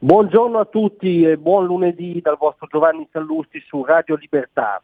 Buongiorno a tutti e buon lunedì dal vostro Giovanni Sallusti su Radio Libertà.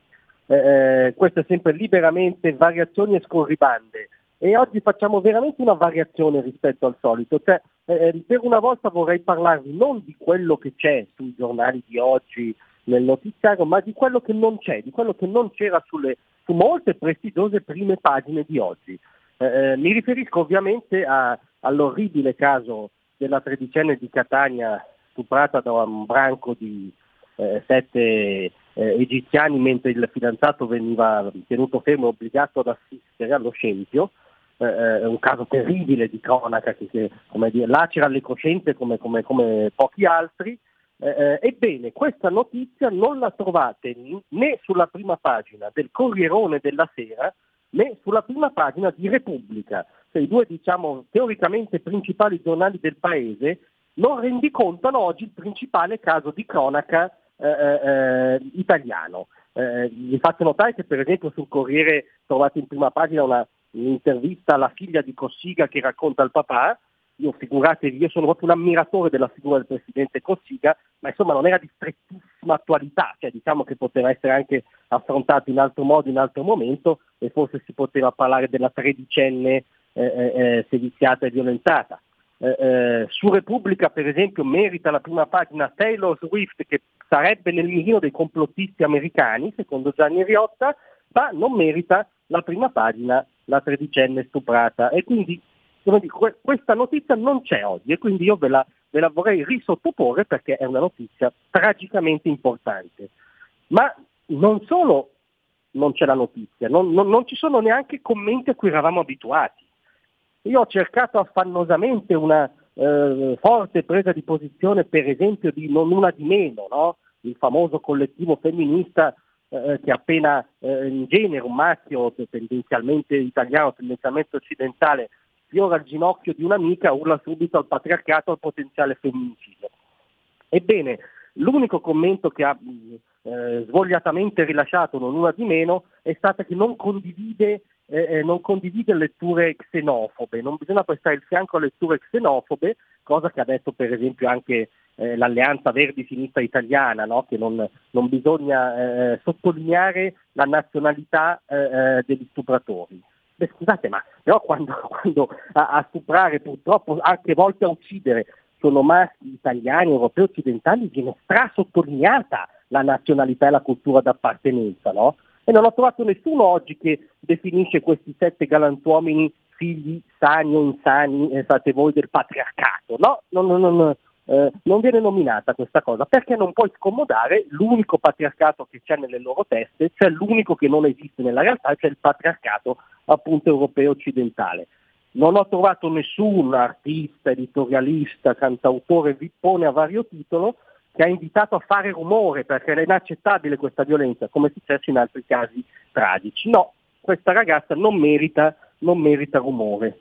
Eh, eh, questo è sempre liberamente variazioni e scorribande e oggi facciamo veramente una variazione rispetto al solito. Cioè, eh, per una volta vorrei parlarvi non di quello che c'è sui giornali di oggi nel notiziario, ma di quello che non c'è, di quello che non c'era sulle, su molte prestigiose prime pagine di oggi. Eh, eh, mi riferisco ovviamente a, all'orribile caso della tredicenne di Catania stuprata da un branco di eh, sette eh, egiziani mentre il fidanzato veniva tenuto fermo e obbligato ad assistere allo scempio. Eh, eh un caso terribile di cronaca che, che dire, lacera le coscienze come, come, come pochi altri. Eh, eh, ebbene, questa notizia non la trovate né sulla prima pagina del Corrierone della Sera né sulla prima pagina di Repubblica, cioè i due diciamo, teoricamente principali giornali del paese non rendicontano oggi il principale caso di cronaca eh, eh, eh, italiano. Eh, vi faccio notare che per esempio sul Corriere trovate in prima pagina una, un'intervista alla figlia di Cossiga che racconta al papà, io figuratevi, io sono proprio un ammiratore della figura del presidente Cossiga, ma insomma non era di strettissima attualità, cioè diciamo che poteva essere anche affrontato in altro modo, in altro momento, e forse si poteva parlare della tredicenne eh, eh, eh seviziata e violentata. Eh, eh, su Repubblica per esempio merita la prima pagina Taylor Swift che sarebbe nel mirino dei complottisti americani, secondo Gianni Riotta, ma non merita la prima pagina la tredicenne stuprata. E quindi dico, questa notizia non c'è oggi e quindi io ve la, ve la vorrei risottoporre perché è una notizia tragicamente importante. Ma non solo non c'è la notizia, non, non, non ci sono neanche commenti a cui eravamo abituati. Io ho cercato affannosamente una eh, forte presa di posizione, per esempio, di non una di meno, no? il famoso collettivo femminista eh, che appena eh, in genere un maschio tendenzialmente italiano, tendenzialmente occidentale, fiora il ginocchio di un'amica, urla subito al patriarcato al potenziale femminicidio. Ebbene, l'unico commento che ha eh, svogliatamente rilasciato non una di meno è stata che non condivide eh, non condivide letture xenofobe, non bisogna prestare il fianco a letture xenofobe, cosa che ha detto per esempio anche eh, l'Alleanza Verdi-Sinistra Italiana, no? che non, non bisogna eh, sottolineare la nazionalità eh, eh, degli stupratori. Beh, scusate, ma però quando, quando a, a, stuprare, purtroppo anche volte a uccidere, sono maschi italiani, europei, occidentali, viene strasottolineata la nazionalità e la cultura d'appartenenza, no? E non ho trovato nessuno oggi che definisce questi sette galantuomini figli sani o insani, eh, fate voi, del patriarcato. No, non, non, non, eh, non viene nominata questa cosa perché non puoi scomodare l'unico patriarcato che c'è nelle loro teste, cioè l'unico che non esiste nella realtà, cioè il patriarcato appunto europeo occidentale. Non ho trovato nessun artista, editorialista, cantautore, vippone a vario titolo che ha invitato a fare rumore perché era inaccettabile questa violenza, come è successo in altri casi tragici. No, questa ragazza non merita, non merita rumore.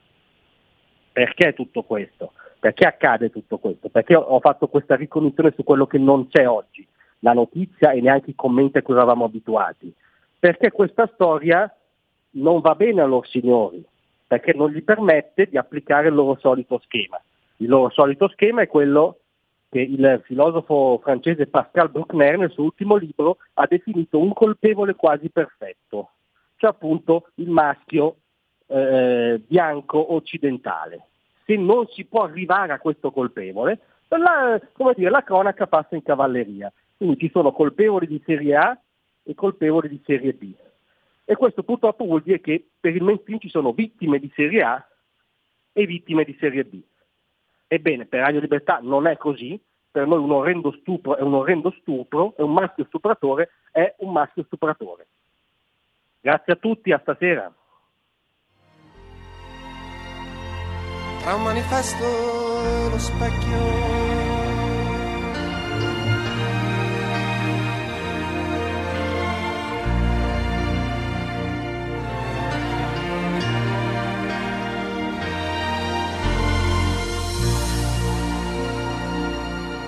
Perché tutto questo? Perché accade tutto questo? Perché ho fatto questa ricognizione su quello che non c'è oggi, la notizia e neanche i commenti a cui eravamo abituati. Perché questa storia non va bene a loro signori, perché non gli permette di applicare il loro solito schema. Il loro solito schema è quello che il filosofo francese Pascal Bruckner nel suo ultimo libro ha definito un colpevole quasi perfetto, cioè appunto il maschio eh, bianco occidentale. Se non si può arrivare a questo colpevole, la, dire, la cronaca passa in cavalleria. Quindi ci sono colpevoli di serie A e colpevoli di serie B. E questo purtroppo vuol dire che per il mainstream ci sono vittime di serie A e vittime di serie B. Ebbene, per Radio Libertà non è così, per noi un orrendo stupro è un orrendo stupro e un maschio stupratore è un maschio stupratore. Grazie a tutti, a stasera. Tra un manifesto e lo specchio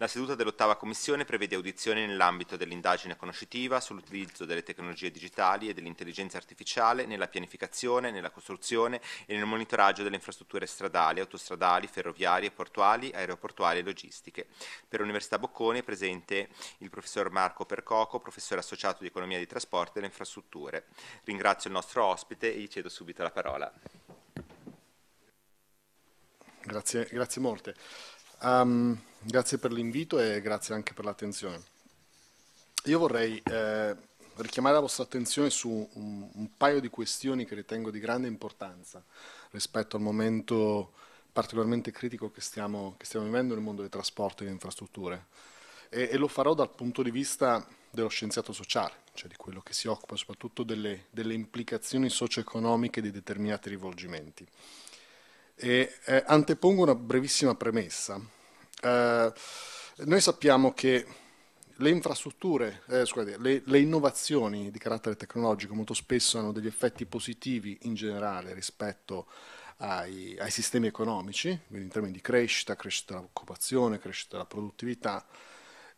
La seduta dell'ottava commissione prevede audizioni nell'ambito dell'indagine conoscitiva sull'utilizzo delle tecnologie digitali e dell'intelligenza artificiale nella pianificazione, nella costruzione e nel monitoraggio delle infrastrutture stradali, autostradali, ferroviarie, portuali, aeroportuali e logistiche. Per l'Università Bocconi è presente il professor Marco Percoco, professore associato di economia dei trasporti e delle infrastrutture. Ringrazio il nostro ospite e gli cedo subito la parola. Grazie, grazie molte. Um, grazie per l'invito e grazie anche per l'attenzione. Io vorrei eh, richiamare la vostra attenzione su un, un, paio di questioni che ritengo di grande importanza rispetto al momento particolarmente critico che stiamo, che stiamo vivendo nel mondo dei trasporti e delle infrastrutture. E, e, lo farò dal punto di vista dello scienziato sociale, cioè di quello che si occupa soprattutto delle, delle implicazioni socio-economiche di determinati rivolgimenti. E eh, antepongo una brevissima premessa. Eh, noi sappiamo che le infrastrutture, eh, scusate, le, le, innovazioni di carattere tecnologico molto spesso hanno degli effetti positivi in generale rispetto ai, ai sistemi economici, quindi in termini di crescita, crescita dell'occupazione, crescita della produttività.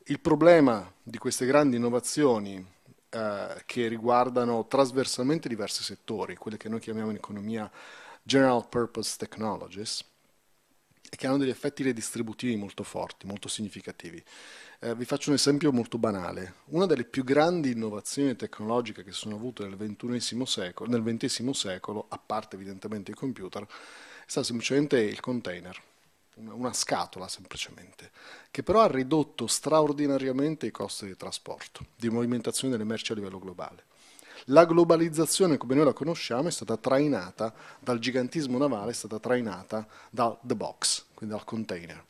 Il problema di queste grandi innovazioni eh, che riguardano trasversalmente diversi settori, quelle che noi chiamiamo in economia general purpose technologies che hanno degli effetti redistributivi molto forti, molto significativi. Eh, vi faccio un esempio molto banale. Una delle più grandi innovazioni tecnologiche che sono avute nel XX secolo, nel XX secolo, a parte evidentemente i computer, è stato semplicemente il container, una scatola semplicemente, che però ha ridotto straordinariamente i costi di trasporto, di movimentazione delle merci a livello globale. La globalizzazione come noi la conosciamo è stata trainata dal gigantismo navale, è stata trainata dal the box, quindi dal container.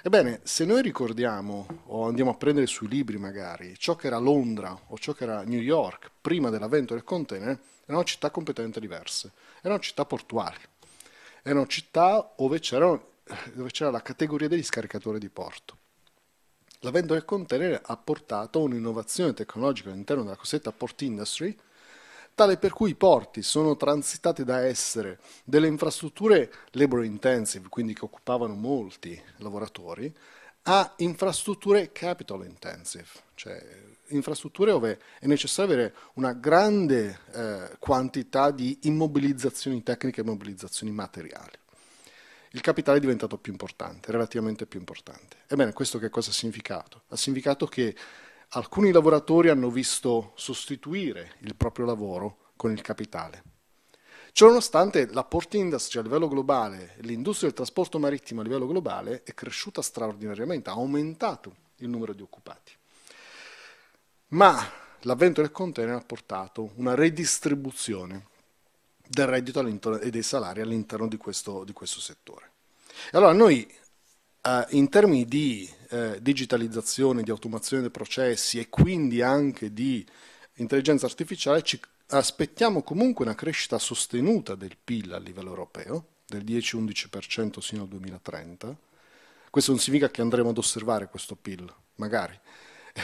Ebbene, se noi ricordiamo o andiamo a prendere sui libri magari ciò che era Londra o ciò che era New York prima dell'avvento del container, erano città completamente diverse, erano città portuali, erano città dove, dove c'era la categoria degli scaricatori di porto. L'avvento del container ha portato un'innovazione tecnologica all'interno della cosiddetta port industry, tale per cui i porti sono transitati da essere delle infrastrutture labor intensive, quindi che occupavano molti lavoratori, a infrastrutture capital intensive, cioè infrastrutture dove è necessario avere una grande eh, quantità di immobilizzazioni tecniche e immobilizzazioni materiali il capitale è diventato più importante, relativamente più importante. Ebbene, questo che cosa ha significato? Ha significato che alcuni lavoratori hanno visto sostituire il proprio lavoro con il capitale. Ciononostante la port industry a livello globale, l'industria del trasporto marittimo a livello globale è cresciuta straordinariamente, ha aumentato il numero di occupati. Ma l'avvento del container ha portato una redistribuzione del reddito e dei salari all'interno di questo, di questo settore. Allora noi eh, in termini di eh, digitalizzazione, di automazione dei processi e quindi anche di intelligenza artificiale ci aspettiamo comunque una crescita sostenuta del PIL a livello europeo, del 10-11% sino al 2030. Questo non significa che andremo ad osservare questo PIL, magari,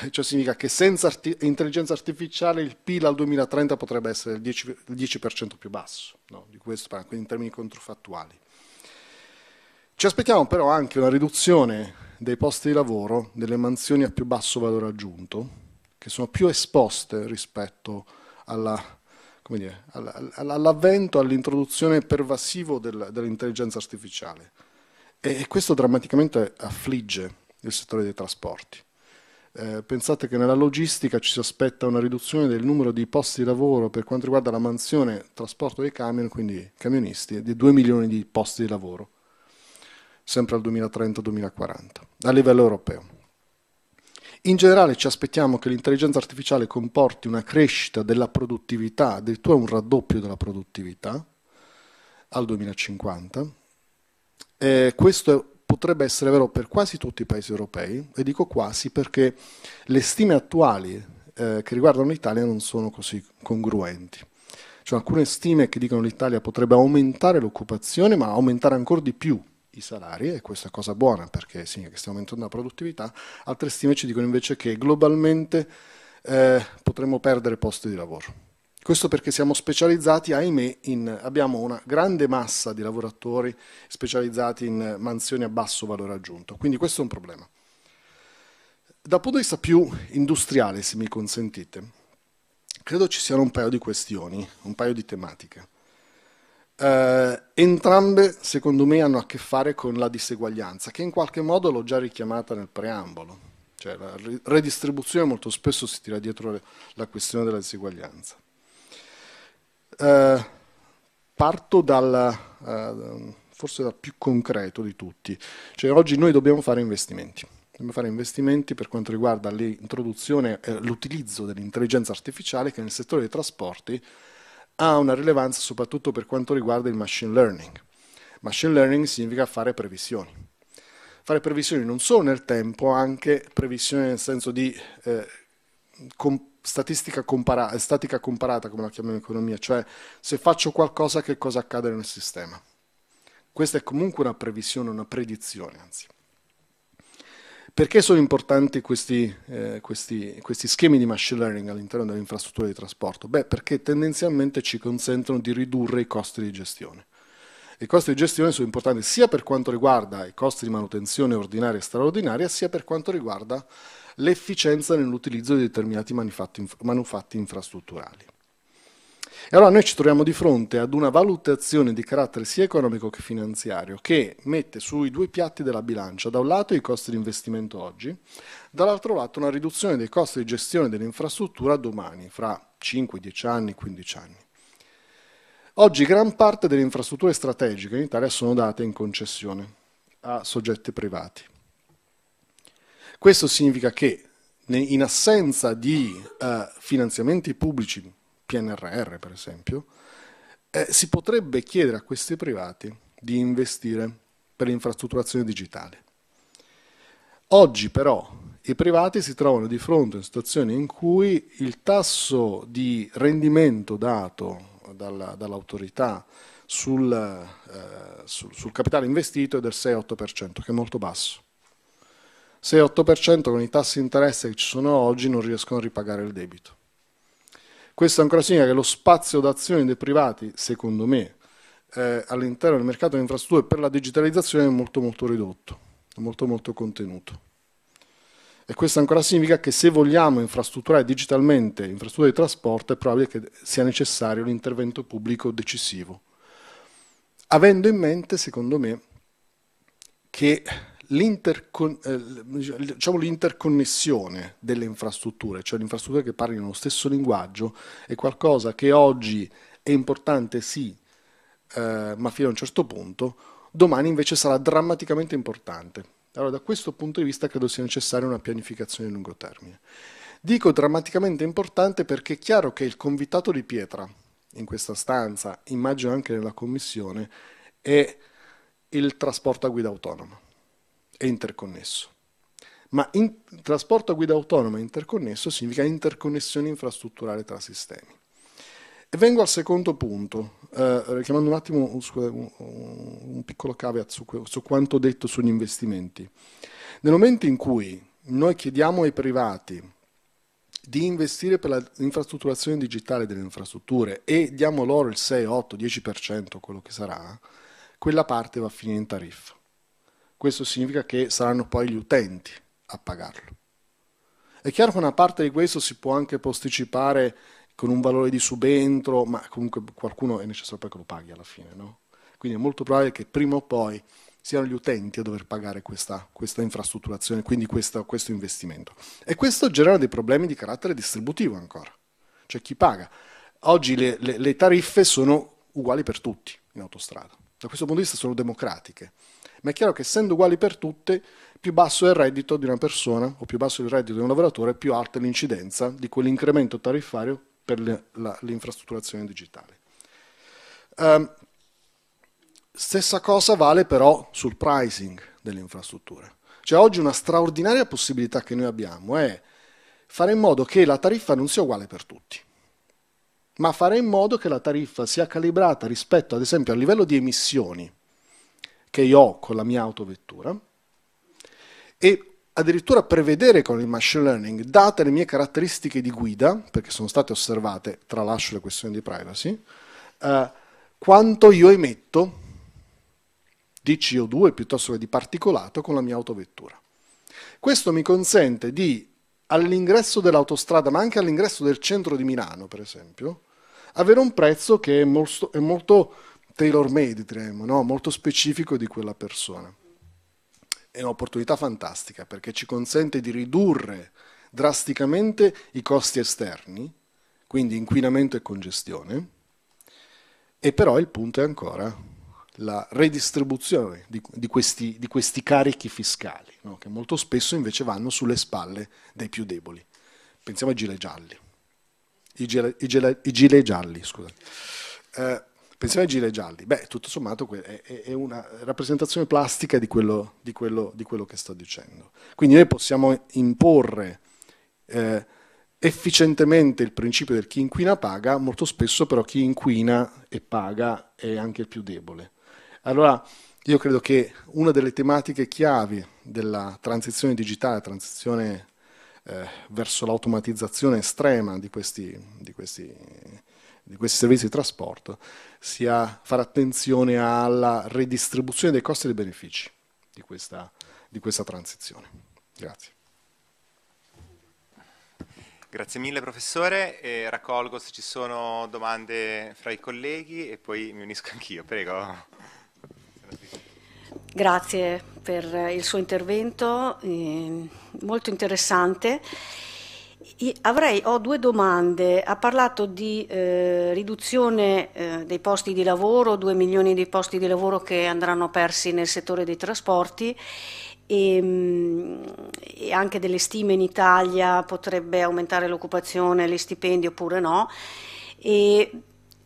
cioè significa che senza arti- intelligenza artificiale il PIL al 2030 potrebbe essere il 10%, il 10% più basso, no? di questo, quindi in termini controfattuali. Ci aspettiamo però anche una riduzione dei posti di lavoro delle mansioni a più basso valore aggiunto, che sono più esposte rispetto alla, dire, all'avvento, all'introduzione pervasivo del, dell'intelligenza artificiale. E questo drammaticamente affligge il settore dei trasporti. Eh, pensate che nella logistica ci si aspetta una riduzione del numero di posti di lavoro per quanto riguarda la mansione trasporto dei camion, quindi camionisti, di 2 milioni di posti di lavoro, sempre al 2030-2040, a livello europeo. In generale ci aspettiamo che l'intelligenza artificiale comporti una crescita della produttività, addirittura un raddoppio della produttività al 2050. Eh, questo potrebbe essere vero per quasi tutti i paesi europei, e dico quasi perché le stime attuali eh, che riguardano l'Italia non sono così congruenti. Cioè alcune stime che dicono che l'Italia potrebbe aumentare l'occupazione, ma aumentare ancora di più i salari, e questa è cosa buona perché significa che stiamo aumentando la produttività, altre stime ci dicono invece che globalmente eh, potremmo perdere posti di lavoro. Questo perché siamo specializzati, ahimè, in, abbiamo una grande massa di lavoratori specializzati in mansioni a basso valore aggiunto, quindi questo è un problema. Dal punto di vista più industriale, se mi consentite, credo ci siano un paio di questioni, un paio di tematiche. Eh, entrambe, secondo me, hanno a che fare con la diseguaglianza, che in qualche modo l'ho già richiamata nel preambolo. Cioè la redistribuzione molto spesso si tira dietro la questione della diseguaglianza. Eh, parto dal, eh, forse dal più concreto di tutti, cioè oggi noi dobbiamo fare investimenti. Dobbiamo fare investimenti per quanto riguarda l'introduzione e l'utilizzo dell'intelligenza artificiale che nel settore dei trasporti ha una rilevanza soprattutto per quanto riguarda il machine learning. Machine learning significa fare previsioni. Fare previsioni non solo nel tempo, anche previsioni nel senso di eh, statistica compara- statica comparata, come la chiamiamo in economia, cioè se faccio qualcosa che cosa accade nel sistema. Questa è comunque una previsione, una predizione, anzi. Perché sono importanti questi, eh, questi, questi, schemi di machine learning all'interno dell'infrastruttura di trasporto? Beh, perché tendenzialmente ci consentono di ridurre i costi di gestione. I costi di gestione sono importanti sia per quanto riguarda i costi di manutenzione ordinaria e straordinaria, sia per quanto riguarda l'efficienza nell'utilizzo di determinati manufatti, manufatti infrastrutturali. E allora noi ci troviamo di fronte ad una valutazione di carattere sia economico che finanziario che mette sui due piatti della bilancia, da un lato i costi di investimento oggi, dall'altro lato una riduzione dei costi di gestione dell'infrastruttura domani, fra 5, 10 anni, 15 anni. Oggi gran parte delle infrastrutture strategiche in Italia sono date in concessione a soggetti privati. Questo significa che in assenza di uh, finanziamenti pubblici, PNRR per esempio, eh, si potrebbe chiedere a questi privati di investire per l'infrastrutturazione digitale. Oggi però i privati si trovano di fronte a situazioni in cui il tasso di rendimento dato dalla, dall'autorità sul, eh, sul, sul capitale investito è del 6-8%, che è molto basso. 6-8% con i tassi di interesse che ci sono oggi non riescono a ripagare il debito. Questo ancora significa che lo spazio d'azione dei privati, secondo me, eh, all'interno del mercato delle infrastrutture per la digitalizzazione è molto molto ridotto, molto molto contenuto. E questo ancora significa che se vogliamo infrastrutturare digitalmente infrastrutture di trasporto è probabile che sia necessario l'intervento pubblico decisivo. Avendo in mente, secondo me, che l'intercon- eh, diciamo, l'interconnessione delle infrastrutture, cioè le infrastrutture che parlino lo stesso linguaggio, è qualcosa che oggi è importante sì, eh, ma fino a un certo punto, domani invece sarà drammaticamente importante. Allora da questo punto di vista credo sia necessaria una pianificazione a lungo termine. Dico drammaticamente importante perché è chiaro che il convitato di pietra in questa stanza, immagino anche nella commissione, è il trasporto a guida autonoma è interconnesso. Ma in, trasporto a guida autonoma interconnesso significa interconnessione infrastrutturale tra sistemi. E vengo al secondo punto, eh, richiamando un attimo un, un, piccolo caveat su, su quanto detto sugli investimenti. Nel momento in cui noi chiediamo ai privati di investire per l'infrastrutturazione digitale delle infrastrutture e diamo loro il 6, 8, 10%, quello che sarà, quella parte va a finire in tariffa questo significa che saranno poi gli utenti a pagarlo. È chiaro che una parte di questo si può anche posticipare con un valore di subentro, ma comunque qualcuno è necessario poi che lo paghi alla fine. No? Quindi è molto probabile che prima o poi siano gli utenti a dover pagare questa, questa infrastrutturazione, quindi questa, questo investimento. E questo genera dei problemi di carattere distributivo ancora. Cioè chi paga? Oggi le, le, le tariffe sono uguali per tutti in autostrada. Da questo punto di vista sono democratiche ma è chiaro che essendo uguali per tutte, più basso è il reddito di una persona o più basso è il reddito di un lavoratore, più alta è l'incidenza di quell'incremento tariffario per l'infrastrutturazione digitale. Um, stessa cosa vale però sul pricing delle infrastrutture. Cioè oggi una straordinaria possibilità che noi abbiamo è fare in modo che la tariffa non sia uguale per tutti, ma fare in modo che la tariffa sia calibrata rispetto ad esempio al livello di emissioni che io ho con la mia autovettura e addirittura prevedere con il machine learning, date le mie caratteristiche di guida, perché sono state osservate, tralascio le questioni di privacy, eh, quanto io emetto di CO2 piuttosto che di particolato con la mia autovettura. Questo mi consente di, all'ingresso dell'autostrada, ma anche all'ingresso del centro di Milano, per esempio, avere un prezzo che è molto, è molto tailor-made, diremmo, no? molto specifico di quella persona è un'opportunità fantastica perché ci consente di ridurre drasticamente i costi esterni, quindi inquinamento e congestione, e però il punto è ancora la redistribuzione di, di, questi, di questi, carichi fiscali, no? che molto spesso invece vanno sulle spalle dei più deboli. Pensiamo ai gilet gialli. I gilet, i gilet, i gilet gialli, scusate. Eh, Pensiamo ai gilet gialli. Beh, tutto sommato è, una rappresentazione plastica di quello, di, quello, di quello, che sto dicendo. Quindi noi possiamo imporre eh, efficientemente il principio del chi inquina paga, molto spesso però chi inquina e paga è anche il più debole. Allora, io credo che una delle tematiche chiavi della transizione digitale, transizione eh, verso l'automatizzazione estrema di questi, di questi di questi servizi di trasporto sia fare attenzione alla redistribuzione dei costi e dei benefici di questa, di questa transizione. Grazie. Grazie mille professore, e raccolgo se ci sono domande fra i colleghi e poi mi unisco anch'io, prego. Grazie per il suo intervento, eh, molto interessante. Avrei, ho due domande. Ha parlato di eh, riduzione eh, dei posti di lavoro, 2 milioni di posti di lavoro che andranno persi nel settore dei trasporti e, mm, e, anche delle stime in Italia, potrebbe aumentare l'occupazione, gli stipendi oppure no. E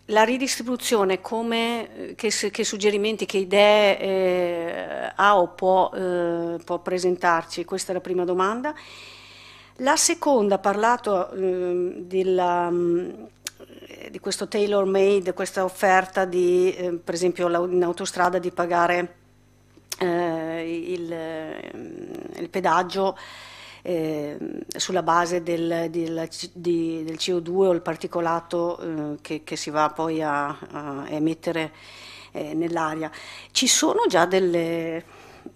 la ridistribuzione, come, che, che, suggerimenti, che idee eh, ha o può, eh, può presentarci? Questa è la prima domanda. La seconda ha parlato eh, della, mm, di questo tailor made, questa offerta di, eh, per esempio in autostrada di pagare eh, il, mm, il, pedaggio eh, sulla base del, del, di, del, CO2 o il particolato eh, che, che, si va poi a, a emettere eh, nell'aria. Ci sono già delle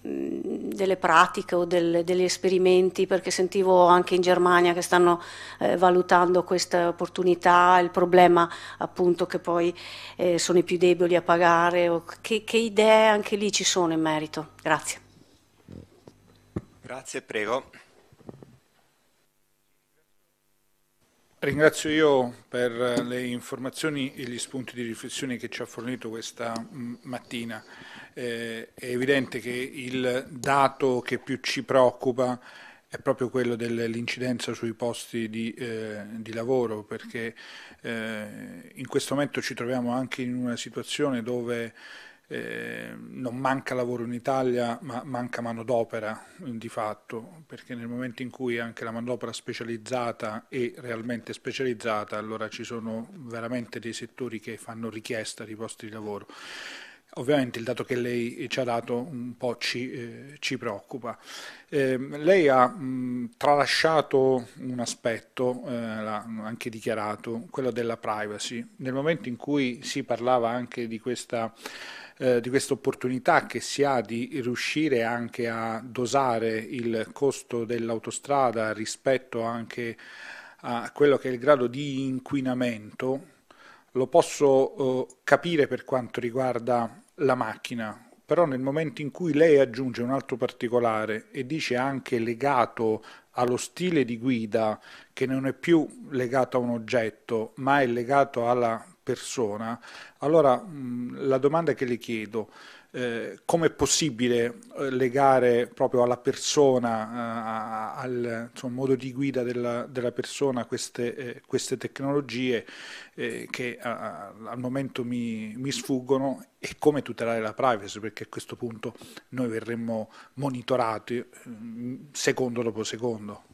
delle pratiche o del, degli esperimenti, perché sentivo anche in Germania che stanno eh, valutando questa opportunità, il problema appunto che poi eh, sono i più deboli a pagare, o che, che idee anche lì ci sono in merito? Grazie. Grazie, prego. Ringrazio io per le informazioni e gli spunti di riflessione che ci ha fornito questa mattina eh, è evidente che il dato che più ci preoccupa è proprio quello dell'incidenza sui posti di, eh, di lavoro, perché eh, in questo momento ci troviamo anche in una situazione dove eh, non manca lavoro in Italia, ma manca manodopera di fatto, perché nel momento in cui anche la manodopera specializzata è realmente specializzata, allora ci sono veramente dei settori che fanno richiesta di posti di lavoro. Ovviamente il dato che lei ci ha dato un po' ci, eh, ci preoccupa. Eh, lei ha mh, tralasciato un aspetto, eh, l'ha anche dichiarato, quello della privacy. Nel momento in cui si parlava anche di questa eh, di questa opportunità che si ha di riuscire anche a dosare il costo dell'autostrada rispetto anche a quello che è il grado di inquinamento, lo posso eh, capire per quanto riguarda la macchina, però nel momento in cui lei aggiunge un altro particolare e dice anche legato allo stile di guida che non è più legato a un oggetto ma è legato alla persona, allora mh, la domanda che le chiedo, eh, come è possibile eh, legare proprio alla persona, eh, al insomma, modo di guida della, della persona queste, eh, queste tecnologie eh, che al momento mi, mi, sfuggono e come tutelare la privacy perché a questo punto noi verremmo monitorati secondo dopo secondo.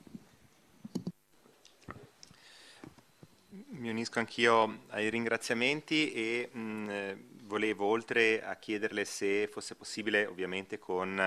Mi unisco anch'io ai ringraziamenti e mh, volevo, oltre a chiederle se fosse possibile, ovviamente con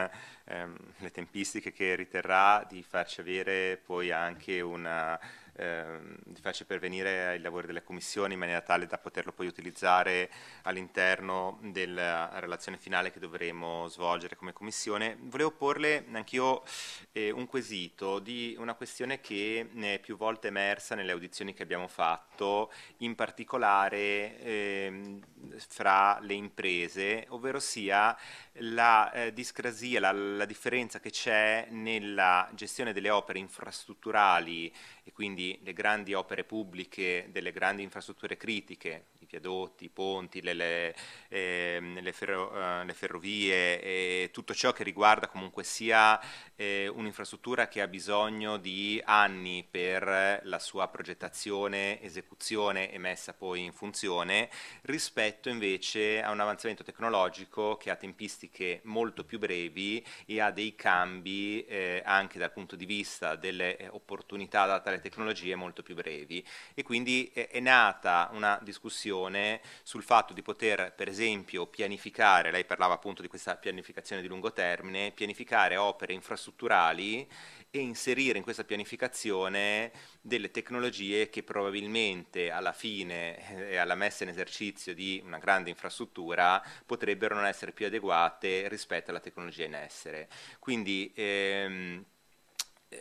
ehm, le tempistiche che riterrà, di farci avere poi anche una Ehm, di farci pervenire ai lavori delle commissioni in maniera tale da poterlo poi utilizzare all'interno della relazione finale che dovremo svolgere come commissione. Volevo porle anch'io eh, un quesito di una questione che è più volte emersa nelle audizioni che abbiamo fatto, in particolare eh, fra le imprese, ovvero sia la eh, discrasia, la, la differenza che c'è nella gestione delle opere infrastrutturali quindi le grandi opere pubbliche delle grandi infrastrutture critiche, i viadotti, i ponti, le, le, eh, le, ferro, eh, le ferrovie e tutto ciò che riguarda comunque sia eh, un'infrastruttura che ha bisogno di anni per la sua progettazione, esecuzione e messa poi in funzione, rispetto invece a un avanzamento tecnologico che ha tempistiche molto più brevi e ha dei cambi eh, anche dal punto di vista delle eh, opportunità date alle tecnologie molto più brevi. E quindi è, è nata una discussione sul fatto di poter, per esempio, pianificare, lei parlava appunto di questa pianificazione di lungo termine, pianificare opere infrastrutturali strutturali e inserire in questa pianificazione delle tecnologie che probabilmente alla fine e alla messa in esercizio di una grande infrastruttura potrebbero non essere più adeguate rispetto alla tecnologia in essere. Quindi ehm,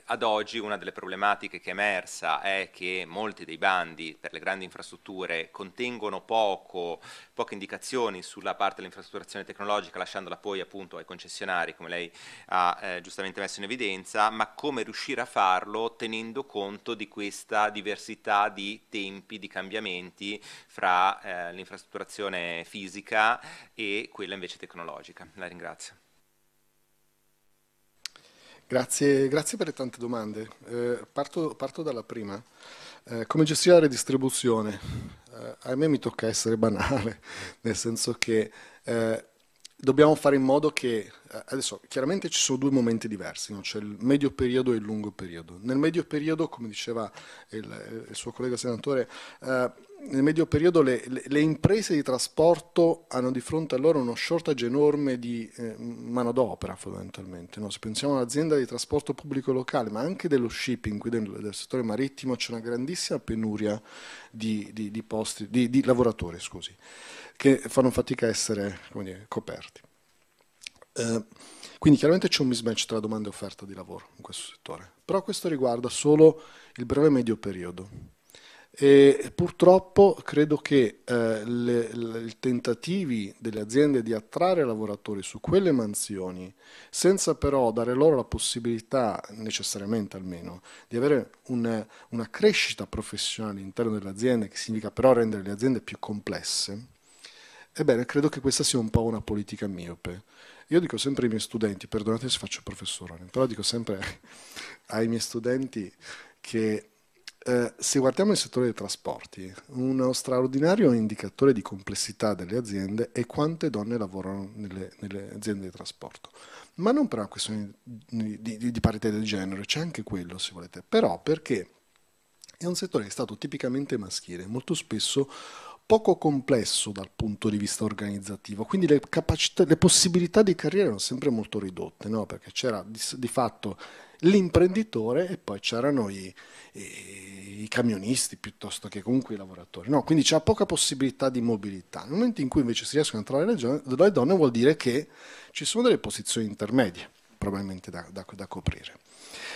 ad oggi una delle problematiche che è emersa è che molti dei bandi per le grandi infrastrutture contengono poco, poche indicazioni sulla parte dell'infrastrutturazione tecnologica, lasciandola poi appunto ai concessionari, come lei ha eh, giustamente messo in evidenza, ma come riuscire a farlo tenendo conto di questa diversità di tempi, di cambiamenti fra eh, l'infrastrutturazione fisica e quella invece tecnologica. La ringrazio. Grazie, grazie per le tante domande. Eh, parto, parto, dalla prima. Eh, come gestire la redistribuzione? Eh, a me mi tocca essere banale, nel senso che eh, dobbiamo fare in modo che, eh, adesso chiaramente ci sono due momenti diversi, no? c'è il medio periodo e il lungo periodo. Nel medio periodo, come diceva il, il suo collega senatore, eh, nel medio periodo le, le, imprese di trasporto hanno di fronte a loro uno shortage enorme di eh, manodopera fondamentalmente. No? Se pensiamo all'azienda di trasporto pubblico locale, ma anche dello shipping, qui del, del settore marittimo, c'è una grandissima penuria di, di, di, posti, di lavoratori scusi, che fanno fatica a essere dire, coperti. Eh, quindi chiaramente c'è un mismatch tra domanda e offerta di lavoro in questo settore, però questo riguarda solo il breve medio periodo e purtroppo credo che eh, le, i tentativi delle aziende di attrarre lavoratori su quelle mansioni, senza però dare loro la possibilità, necessariamente almeno, di avere una, una crescita professionale all'interno delle aziende, che significa però rendere le aziende più complesse, ebbene credo che questa sia un po' una politica miope. Io dico sempre ai miei studenti, perdonate se faccio professore, però dico sempre ai miei studenti che eh, se guardiamo il settore dei trasporti, uno straordinario indicatore di complessità delle aziende è quante donne lavorano nelle, nelle aziende di trasporto. Ma non per una questione di, di, di parità del genere, c'è anche quello se volete, però perché è un settore che è stato tipicamente maschile, molto spesso poco complesso dal punto di vista organizzativo, quindi le, capacità, le possibilità di carriera erano sempre molto ridotte, no? perché c'era di, di fatto l'imprenditore e poi c'erano i, i, i, camionisti piuttosto che comunque i lavoratori. No, quindi c'è poca possibilità di mobilità. Nel momento in cui invece si riescono a trovare le, donne vuol dire che ci sono delle posizioni intermedie probabilmente da, da, da coprire.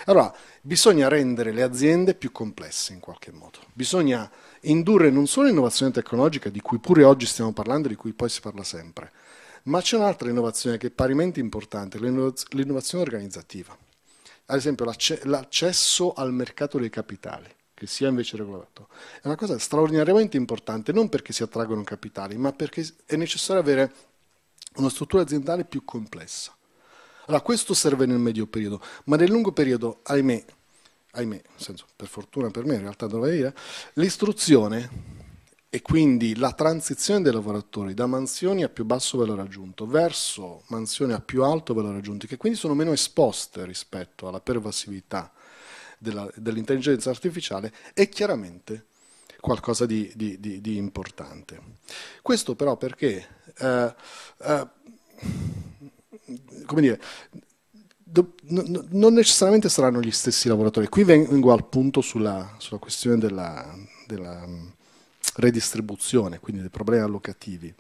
Allora, bisogna rendere le aziende più complesse in qualche modo, bisogna indurre non solo l'innovazione tecnologica, di cui pure oggi stiamo parlando, di cui poi si parla sempre, ma c'è un'altra innovazione che è parimenti importante, l'innovazione organizzativa ad esempio l'accesso al mercato dei capitali, che sia invece regolato, è una cosa straordinariamente importante, non perché si attraggono capitali, ma perché è necessario avere una struttura aziendale più complessa. Allora, questo serve nel medio periodo, ma nel lungo periodo, ahimè, ahimè, senso, per fortuna per me in realtà dovrei dire, l'istruzione e quindi la transizione dei lavoratori da mansioni a più basso valore aggiunto verso mansioni a più alto valore aggiunto, che quindi sono meno esposte rispetto alla pervasività dell'intelligenza artificiale, è chiaramente qualcosa di, di, di, di importante. Questo però perché, eh, eh, come dire, do, no, non necessariamente saranno gli stessi lavoratori. Qui vengo al punto sulla, sulla questione della, della redistribuzione, quindi dei problemi allocativi.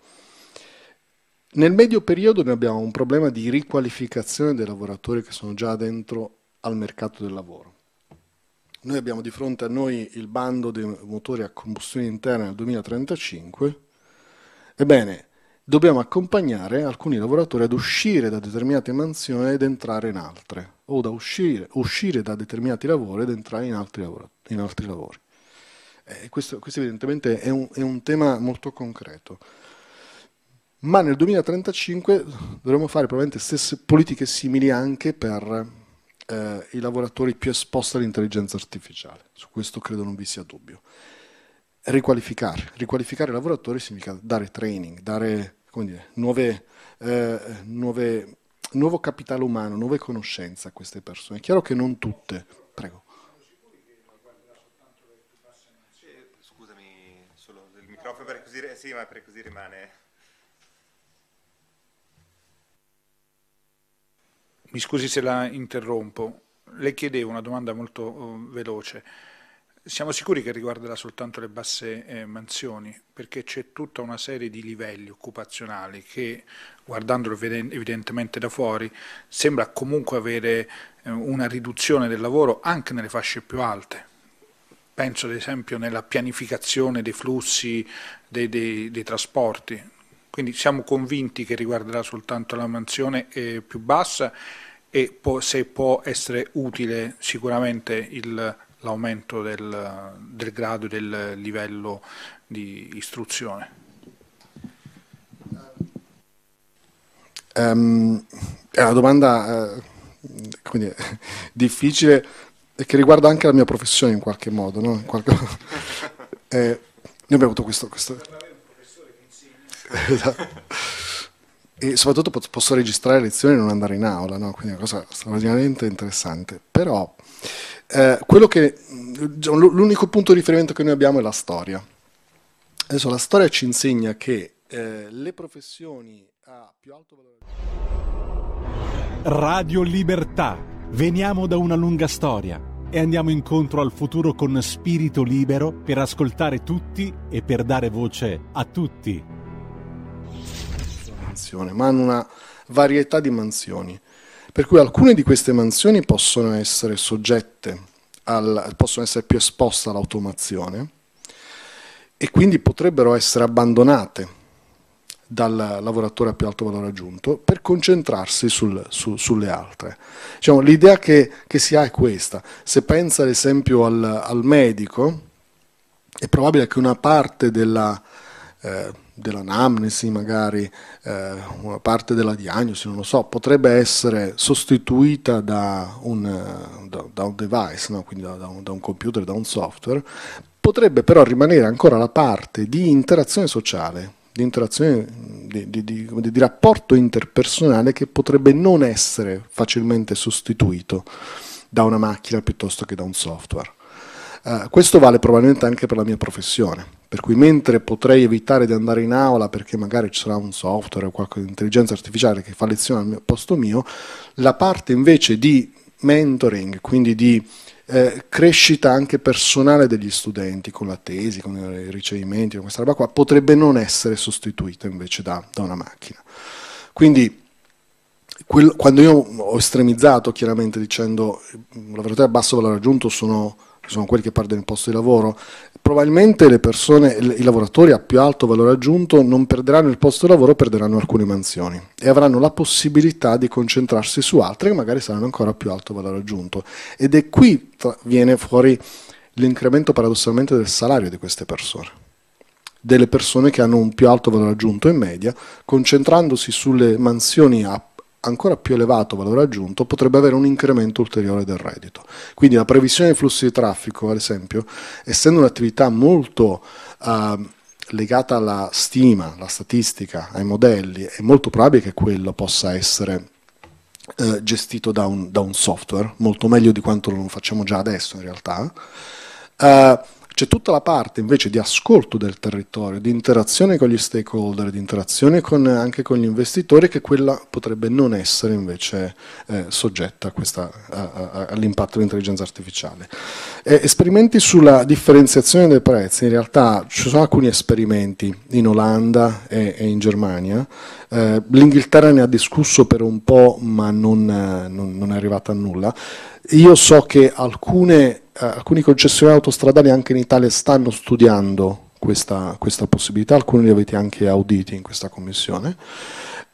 Nel medio periodo noi abbiamo un problema di riqualificazione dei lavoratori che sono già dentro al mercato del lavoro. Noi abbiamo di fronte a noi il bando dei motori a combustione interna nel 2035. Ebbene, dobbiamo accompagnare alcuni lavoratori ad uscire da determinate mansioni ed entrare in altre, o da uscire, uscire da determinati lavori ed entrare in altri, lavori. In altri lavori. Eh, questo, questo, evidentemente è un, è un, tema molto concreto. Ma nel 2035 dovremo fare probabilmente stesse politiche simili anche per eh, i lavoratori più esposti all'intelligenza artificiale. Su questo credo non vi sia dubbio. Riqualificare. Riqualificare i lavoratori significa dare training, dare dire, nuove, eh, nuove, nuovo capitale umano, nuove conoscenze a queste persone. È chiaro che non tutte. Prego. microfono per così, sì, ma per così rimane. Mi scusi se la interrompo. Le chiedevo una domanda molto uh, veloce. Siamo sicuri che riguarderà soltanto le basse eh, mansioni? Perché c'è tutta una serie di livelli occupazionali che, guardandolo evidentemente da fuori, sembra comunque avere eh, una riduzione del lavoro anche nelle fasce più alte penso ad esempio nella pianificazione dei flussi dei, dei, dei trasporti. Quindi siamo convinti che riguarderà soltanto la mansione eh, più bassa e può, se può essere utile sicuramente l'aumento del, del grado e del livello di istruzione. Um, è una domanda uh, dire, difficile e che riguarda anche la mia professione in qualche modo. No? In qualche... eh, noi abbiamo avuto questo... questo... Esatto. e soprattutto posso registrare lezioni e non andare in aula, no? quindi è una cosa straordinariamente interessante. Però eh, quello che, diciamo, l'unico punto di riferimento che noi abbiamo è la storia. Adesso la storia ci insegna che eh, le professioni a più alto valore... Radio Libertà Veniamo da una lunga storia e andiamo incontro al futuro con spirito libero per ascoltare tutti e per dare voce a tutti. Ma hanno una varietà di mansioni, per cui alcune di queste mansioni possono essere soggette, al, possono essere più esposte all'automazione e quindi potrebbero essere abbandonate dal lavoratore a più alto valore aggiunto per concentrarsi sul, su, sulle altre. Diciamo, l'idea che, che, si ha è questa. Se pensa ad esempio al, al medico, è probabile che una parte della, eh, dell'anamnesi, magari eh, una parte della diagnosi, non lo so, potrebbe essere sostituita da un, da, da un device, no? quindi da, un, da un computer, da un software, potrebbe però rimanere ancora la parte di interazione sociale di interazione, di, di, di, di, rapporto interpersonale che potrebbe non essere facilmente sostituito da una macchina piuttosto che da un software. Uh, questo vale probabilmente anche per la mia professione, per cui mentre potrei evitare di andare in aula perché magari ci sarà un software o qualche intelligenza artificiale che fa lezione al posto mio, la parte invece di mentoring, quindi di eh, crescita anche personale degli studenti con la tesi, con i ricevimenti, con questa roba qua, potrebbe non essere sostituita invece da, da una macchina. Quindi quel, quando io ho estremizzato chiaramente dicendo lavoratori a basso valore aggiunto sono, sono quelli che perdono il posto di lavoro, probabilmente le persone, i lavoratori a più alto valore aggiunto non perderanno il posto di lavoro, perderanno alcune mansioni e avranno la possibilità di concentrarsi su altre che magari saranno ancora a più alto valore aggiunto. Ed è qui viene fuori l'incremento paradossalmente del salario di queste persone, delle persone che hanno un più alto valore aggiunto in media, concentrandosi sulle mansioni a ancora più elevato valore aggiunto, potrebbe avere un incremento ulteriore del reddito. Quindi la previsione dei flussi di traffico, ad esempio, essendo un'attività molto uh, legata alla stima, alla statistica, ai modelli, è molto probabile che quello possa essere uh, gestito da un, da un, software, molto meglio di quanto lo facciamo già adesso in realtà. Uh, c'è tutta la parte invece di ascolto del territorio, di interazione con gli stakeholder, di interazione con, anche con gli investitori, che quella potrebbe non essere invece eh, soggetta all'impatto dell'intelligenza artificiale. Eh, esperimenti sulla differenziazione dei prezzi, in realtà ci sono alcuni esperimenti in Olanda e, e in Germania, eh, L'Inghilterra ne ha discusso per un po', ma non, non, non è arrivata a nulla. Io so che alcune alcuni concessionari autostradali anche in Italia stanno studiando questa, questa, possibilità, alcuni li avete anche auditi in questa commissione.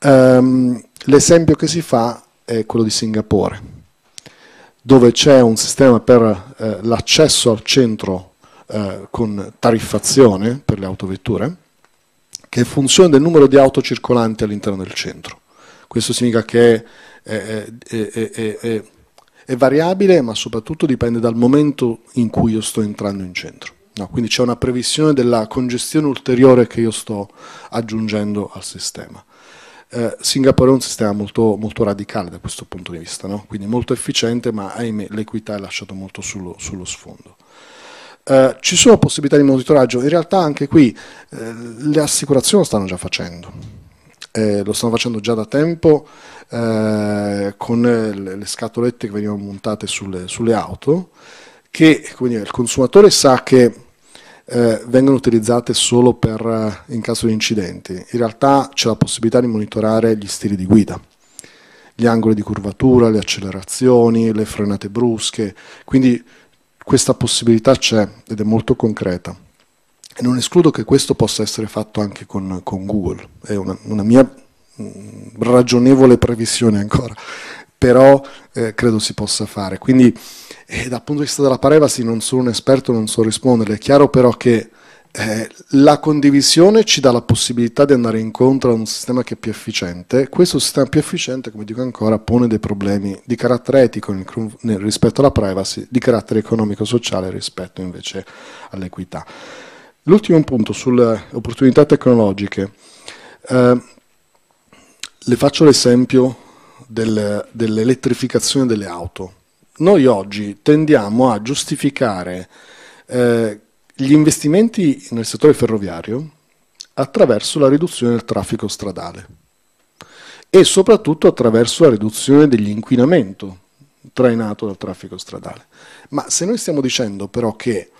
Um, l'esempio che si fa è quello di Singapore, dove c'è un sistema per eh, l'accesso al centro eh, con tariffazione per le autovetture, che funziona del numero di auto circolanti all'interno del centro. Questo significa che è, è, è, è variabile, ma soprattutto dipende dal momento in cui io sto entrando in centro. No, quindi c'è una previsione della congestione ulteriore che io sto aggiungendo al sistema. Eh, Singapore è un sistema molto, molto, radicale da questo punto di vista, no? quindi molto efficiente, ma ahimè l'equità è lasciata molto sullo, sullo sfondo. Eh, ci sono possibilità di monitoraggio, in realtà anche qui eh, le assicurazioni lo stanno già facendo, eh, lo stanno facendo già da tempo eh, con le, le, scatolette che venivano montate sulle, sulle auto, che dire, il consumatore sa che eh, vengono utilizzate solo per, eh, in caso di incidenti. In realtà c'è la possibilità di monitorare gli stili di guida, gli angoli di curvatura, le accelerazioni, le frenate brusche, quindi questa possibilità c'è ed è molto concreta. Non escludo che questo possa essere fatto anche con, con Google, è una, una mia ragionevole previsione ancora, però eh, credo si possa fare. Quindi eh, dal punto di vista della privacy non sono un esperto, non so rispondere, è chiaro però che eh, la condivisione ci dà la possibilità di andare incontro a un sistema che è più efficiente. Questo sistema più efficiente, come dico ancora, pone dei problemi di carattere etico nel, nel, rispetto alla privacy, di carattere economico-sociale rispetto invece all'equità. L'ultimo punto sulle opportunità tecnologiche. Eh, le faccio l'esempio del, dell'elettrificazione delle auto. Noi oggi tendiamo a giustificare eh, gli investimenti nel settore ferroviario attraverso la riduzione del traffico stradale e soprattutto attraverso la riduzione dell'inquinamento trainato dal traffico stradale. Ma se noi stiamo dicendo però che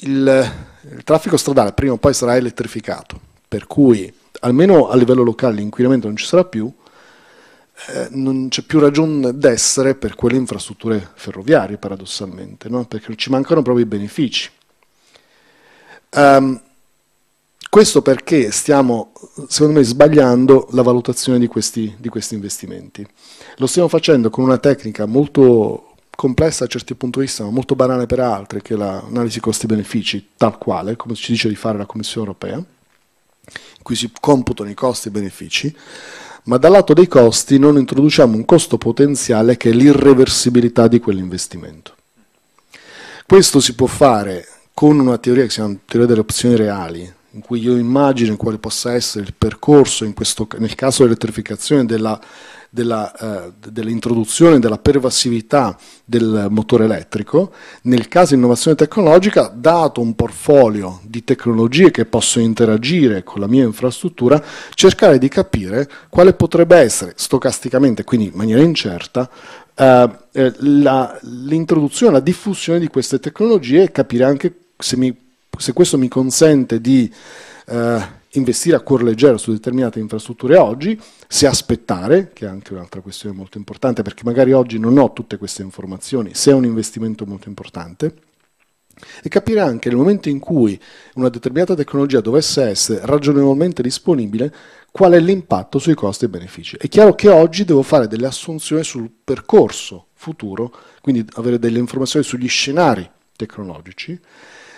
il, il traffico stradale prima o poi sarà elettrificato, per cui almeno a livello locale l'inquinamento non ci sarà più, eh, non c'è più ragione d'essere per quelle infrastrutture ferroviarie, paradossalmente, no? perché ci mancano proprio i benefici. Um, questo perché stiamo, secondo me, sbagliando la valutazione di questi, di questi investimenti. Lo stiamo facendo con una tecnica molto complessa a certi punti di vista, ma molto banale per altri, che è l'analisi costi-benefici, tal quale, come ci dice di fare la Commissione europea cui si computano i costi e i benefici, ma dal lato dei costi non introduciamo un costo potenziale che è l'irreversibilità di quell'investimento. Questo si può fare con una teoria che si chiama teoria delle opzioni reali, in cui io immagino quale possa essere il percorso, questo, nel caso dell'elettrificazione, della della, eh, dell'introduzione della pervasività del motore elettrico, nel caso di innovazione tecnologica, dato un portfolio di tecnologie che possono interagire con la mia infrastruttura, cercare di capire quale potrebbe essere stocasticamente, quindi in maniera incerta, eh, eh la, l'introduzione, la diffusione di queste tecnologie e capire anche se, mi, se questo mi consente di eh, investire a cuor leggero su determinate infrastrutture oggi, se aspettare, che è anche un'altra questione molto importante, perché magari oggi non ho tutte queste informazioni, se è un investimento molto importante, e capire anche nel momento in cui una determinata tecnologia dovesse essere ragionevolmente disponibile, qual è l'impatto sui costi e benefici. È chiaro che oggi devo fare delle assunzioni sul percorso futuro, quindi avere delle informazioni sugli scenari tecnologici,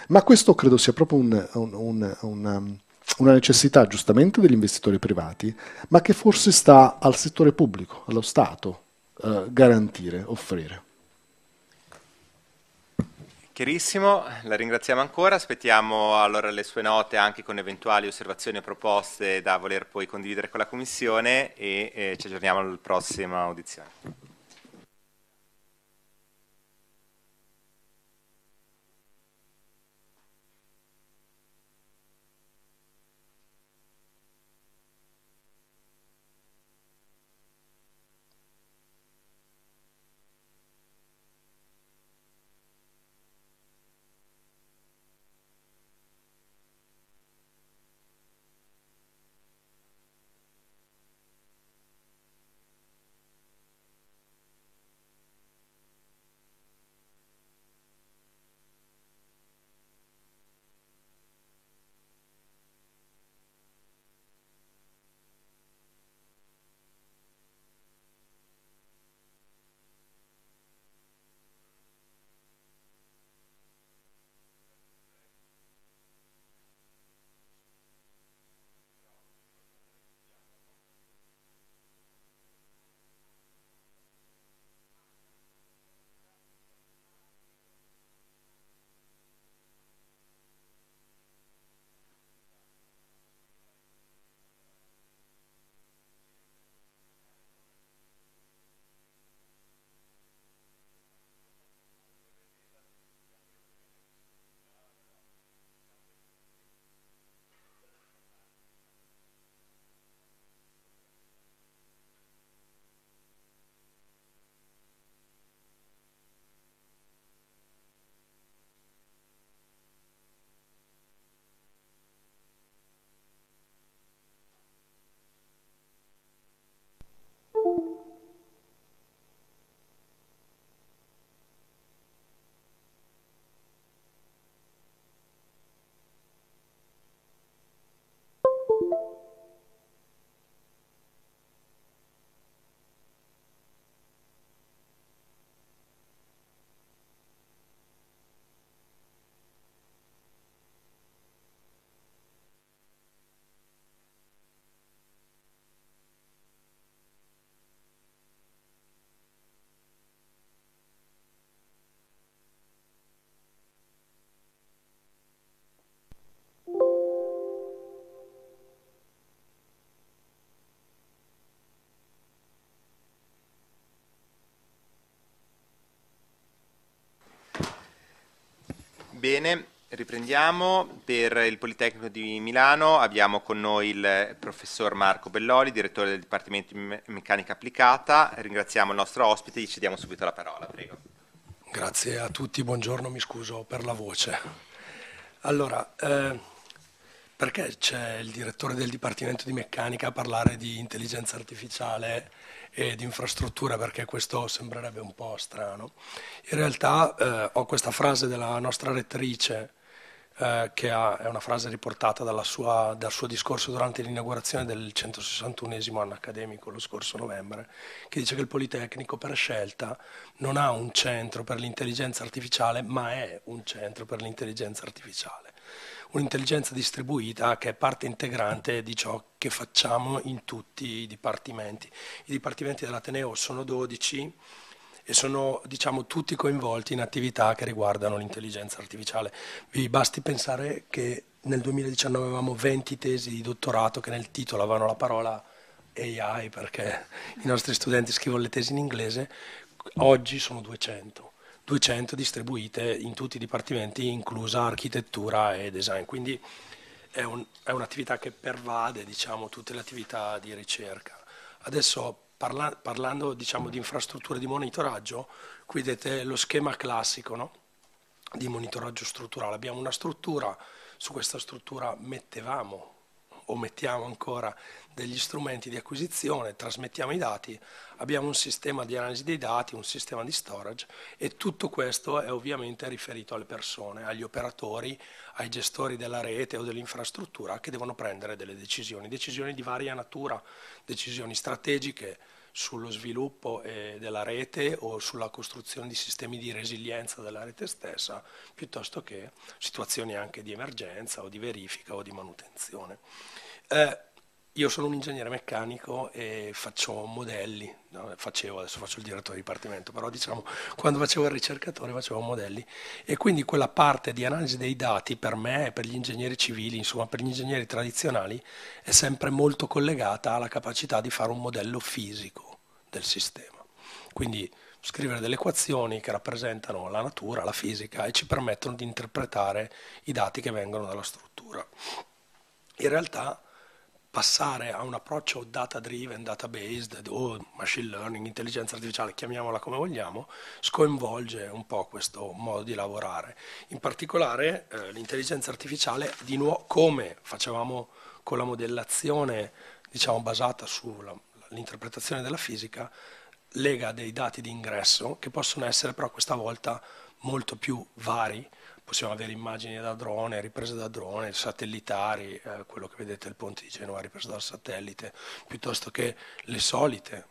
ma questo credo sia proprio un, un, un, una, una necessità giustamente degli investitori privati, ma che forse sta al settore pubblico, allo Stato, eh, garantire, offrire. Chiarissimo, la ringraziamo ancora, aspettiamo allora le sue note anche con eventuali osservazioni e proposte da voler poi condividere con la Commissione e eh, ci aggiorniamo alla prossima audizione. Bene, riprendiamo. Per il Politecnico di Milano abbiamo con noi il professor Marco Belloli, direttore del Dipartimento di Meccanica Applicata. Ringraziamo il nostro ospite e gli cediamo subito la parola. Prego. Grazie a tutti, buongiorno, mi scuso per la voce. Allora, eh, perché c'è il direttore del Dipartimento di Meccanica a parlare di intelligenza artificiale e di infrastruttura perché questo sembrerebbe un po' strano. In realtà eh, ho questa frase della nostra rettrice eh, che ha, è una frase riportata sua, dal suo discorso durante l'inaugurazione del 161 anno accademico lo scorso novembre, che dice che il Politecnico per scelta non ha un centro per l'intelligenza artificiale, ma è un centro per l'intelligenza artificiale un'intelligenza distribuita che è parte integrante di ciò che facciamo in tutti i dipartimenti. I dipartimenti dell'Ateneo sono 12 e sono diciamo, tutti coinvolti in attività che riguardano l'intelligenza artificiale. Vi basti pensare che nel 2019 avevamo 20 tesi di dottorato che nel titolo avevano la parola AI perché i nostri studenti scrivono le tesi in inglese, oggi sono 200. 200 distribuite in tutti i dipartimenti, inclusa architettura e design. Quindi è, un, è un'attività che pervade diciamo, tutte le attività di ricerca. Adesso parla, parlando diciamo, di infrastrutture di monitoraggio, qui vedete lo schema classico no? di monitoraggio strutturale. Abbiamo una struttura, su questa struttura mettevamo o mettiamo ancora degli strumenti di acquisizione, trasmettiamo i dati, abbiamo un sistema di analisi dei dati, un sistema di storage e tutto questo è ovviamente riferito alle persone, agli operatori, ai gestori della rete o dell'infrastruttura che devono prendere delle decisioni, decisioni di varia natura, decisioni strategiche sullo sviluppo eh, della rete o sulla costruzione di sistemi di resilienza della rete stessa, piuttosto che situazioni anche di emergenza o di verifica o di manutenzione. Eh, io sono un ingegnere meccanico e faccio modelli, no? facevo, adesso faccio il direttore di dipartimento, però diciamo quando facevo il ricercatore facevo modelli e quindi quella parte di analisi dei dati per me e per gli ingegneri civili, insomma per gli ingegneri tradizionali, è sempre molto collegata alla capacità di fare un modello fisico del sistema. Quindi scrivere delle equazioni che rappresentano la natura, la fisica e ci permettono di interpretare i dati che vengono dalla struttura. In realtà passare a un approccio data driven, data based o machine learning, intelligenza artificiale, chiamiamola come vogliamo, scoinvolge un po' questo modo di lavorare. In particolare eh, l'intelligenza artificiale, di nuovo, come facevamo con la modellazione diciamo, basata sull'interpretazione della fisica, lega dei dati di ingresso che possono essere però questa volta molto più vari. Possiamo avere immagini da drone, riprese da drone, satellitari, eh, quello che vedete il ponte di Genova ripreso dal satellite, piuttosto che le solite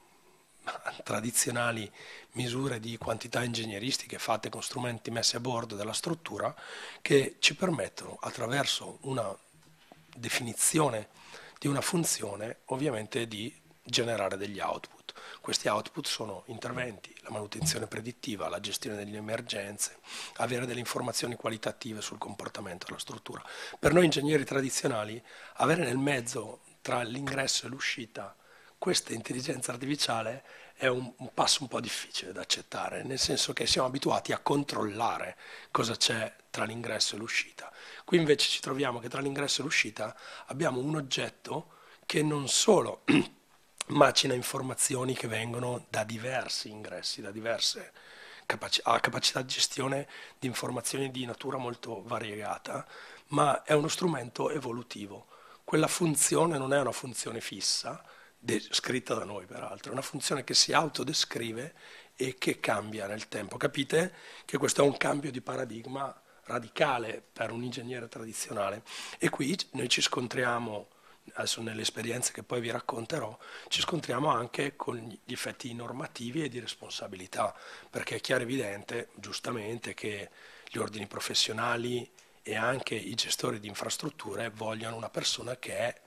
tradizionali misure di quantità ingegneristiche fatte con strumenti messi a bordo della struttura che ci permettono attraverso una definizione di una funzione ovviamente di generare degli output. Questi output sono interventi, la manutenzione predittiva, la gestione delle emergenze, avere delle informazioni qualitative sul comportamento della struttura. Per noi ingegneri tradizionali avere nel mezzo tra l'ingresso e l'uscita questa intelligenza artificiale è un, passo un po' difficile da accettare, nel senso che siamo abituati a controllare cosa c'è tra l'ingresso e l'uscita. Qui invece ci troviamo che tra l'ingresso e l'uscita abbiamo un oggetto che non solo macina informazioni che vengono da diversi ingressi, da diverse capaci- ha capacità di gestione di informazioni di natura molto variegata, ma è uno strumento evolutivo. Quella funzione non è una funzione fissa, scritta da noi peraltro, è una funzione che si autodescrive e che cambia nel tempo. Capite che questo è un cambio di paradigma radicale per un ingegnere tradizionale e qui noi ci scontriamo adesso nelle esperienze che poi vi racconterò, ci scontriamo anche con gli effetti normativi e di responsabilità, perché è chiaro e evidente, giustamente, che gli ordini professionali e anche i gestori di infrastrutture vogliono una persona che è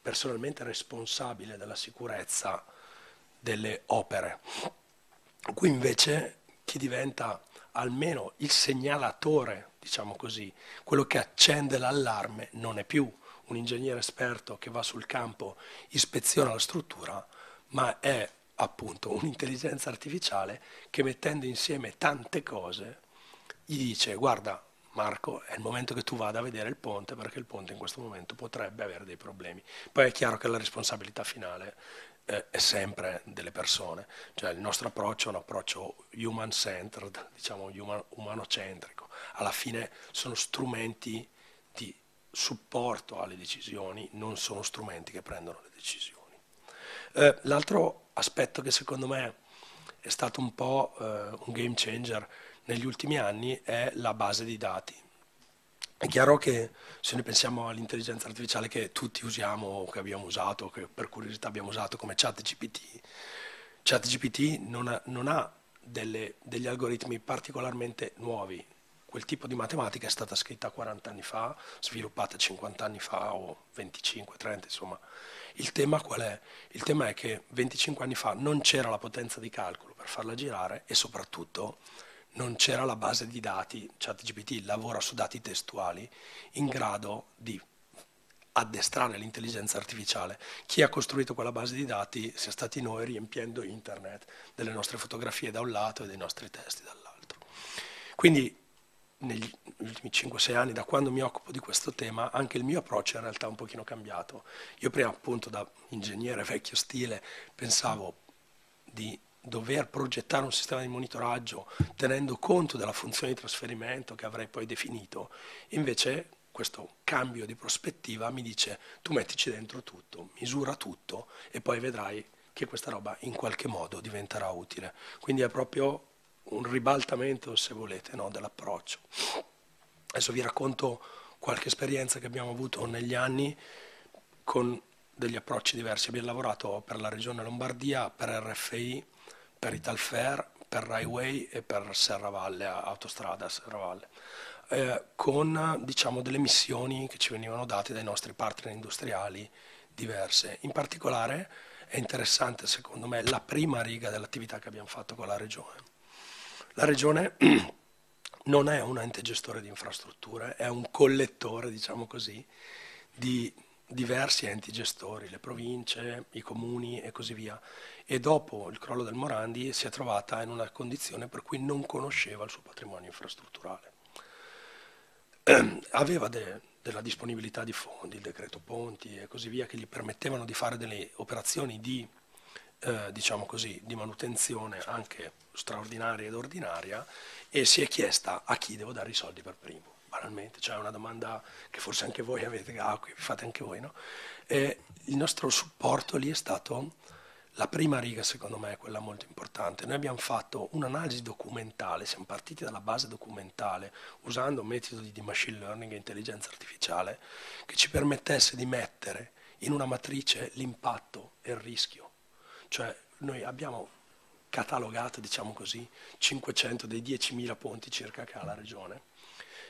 personalmente responsabile della sicurezza delle opere. Qui invece chi diventa almeno il segnalatore, diciamo così, quello che accende l'allarme, non è più un ingegnere esperto che va sul campo, ispeziona la struttura, ma è appunto un'intelligenza artificiale che mettendo insieme tante cose gli dice guarda Marco è il momento che tu vada a vedere il ponte perché il ponte in questo momento potrebbe avere dei problemi. Poi è chiaro che la responsabilità finale eh, è sempre delle persone, cioè il nostro approccio è un approccio diciamo human, umanocentrico, alla fine sono strumenti supporto alle decisioni, non sono strumenti che prendono le decisioni. Eh, l'altro aspetto che secondo me è stato un po' eh, un game changer negli ultimi anni è la base di dati. È chiaro che se noi pensiamo all'intelligenza artificiale che tutti usiamo, che abbiamo usato, che per curiosità abbiamo usato come ChatGPT, ChatGPT non ha, non ha delle, degli algoritmi particolarmente nuovi, quel tipo di matematica è stata scritta 40 anni fa, sviluppata 50 anni fa o 25, 30, insomma. Il tema qual è? Il tema è che 25 anni fa non c'era la potenza di calcolo per farla girare e soprattutto non c'era la base di dati, ChatGPT lavora su dati testuali in grado di addestrare l'intelligenza artificiale. Chi ha costruito quella base di dati sia stati noi riempiendo internet delle nostre fotografie da un lato e dei nostri testi dall'altro. Quindi negli ultimi 5-6 anni, da quando mi occupo di questo tema, anche il mio approccio è in realtà un pochino cambiato. Io prima appunto da ingegnere vecchio stile pensavo di dover progettare un sistema di monitoraggio tenendo conto della funzione di trasferimento che avrei poi definito. Invece questo cambio di prospettiva mi dice tu mettici dentro tutto, misura tutto e poi vedrai che questa roba in qualche modo diventerà utile. Quindi è proprio un ribaltamento, se volete, no, dell'approccio. Adesso vi racconto qualche esperienza che abbiamo avuto negli anni con degli approcci diversi. Abbiamo lavorato per la regione Lombardia, per RFI, per Italfer, per Railway e per Serravalle, Autostrada Serravalle, eh, con diciamo, delle missioni che ci venivano date dai nostri partner industriali diverse. In particolare è interessante secondo me la prima riga dell'attività che abbiamo fatto con la regione. La regione non è un ente gestore di infrastrutture, è un collettore, diciamo così, di diversi enti gestori, le province, i comuni e così via. E dopo il crollo del Morandi si è trovata in una condizione per cui non conosceva il suo patrimonio infrastrutturale. Aveva de, della disponibilità di fondi, il decreto Ponti e così via, che gli permettevano di fare delle operazioni di, eh, diciamo così, di manutenzione anche straordinaria ed ordinaria e si è chiesta a chi devo dare i soldi per primo banalmente, cioè una domanda che forse anche voi avete, ah, qui fate anche voi, no? E il nostro supporto lì è stato la prima riga, secondo me, è quella molto importante. Noi abbiamo fatto un'analisi documentale, siamo partiti dalla base documentale usando metodi di machine learning e intelligenza artificiale che ci permettesse di mettere in una matrice l'impatto e il rischio. Cioè noi abbiamo catalogato, diciamo così, 500 dei 10.000 ponti circa che ha la regione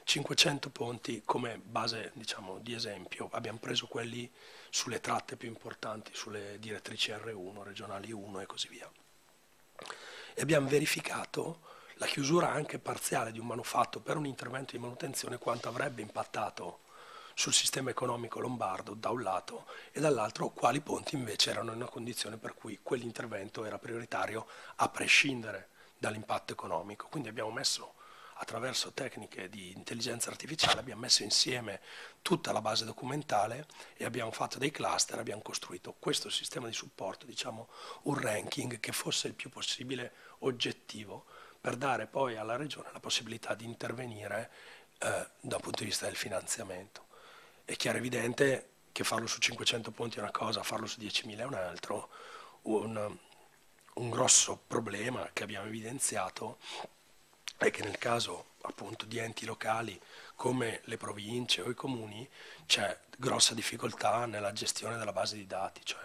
500 ponti come base diciamo, di esempio, abbiamo preso quelli sulle tratte più importanti, sulle direttrici R1, regionali 1 e così via. E abbiamo verificato la chiusura anche parziale di un manufatto per un intervento di manutenzione quanto avrebbe impattato sul sistema economico lombardo da un lato e dall'altro quali ponti invece erano in una condizione per cui quell'intervento era prioritario a prescindere dall'impatto economico. Quindi abbiamo messo attraverso tecniche di intelligenza artificiale abbiamo messo insieme tutta la base documentale e abbiamo fatto dei cluster, abbiamo costruito questo sistema di supporto, diciamo un ranking che fosse il più possibile oggettivo per dare poi alla regione la possibilità di intervenire eh, dal punto di vista del finanziamento. È chiaro evidente che farlo su 500 punti è una cosa, farlo su 10.000 è un altro. Un, un grosso problema che abbiamo evidenziato è che nel caso appunto di enti locali come le province o i comuni c'è grossa difficoltà nella gestione della base di dati, cioè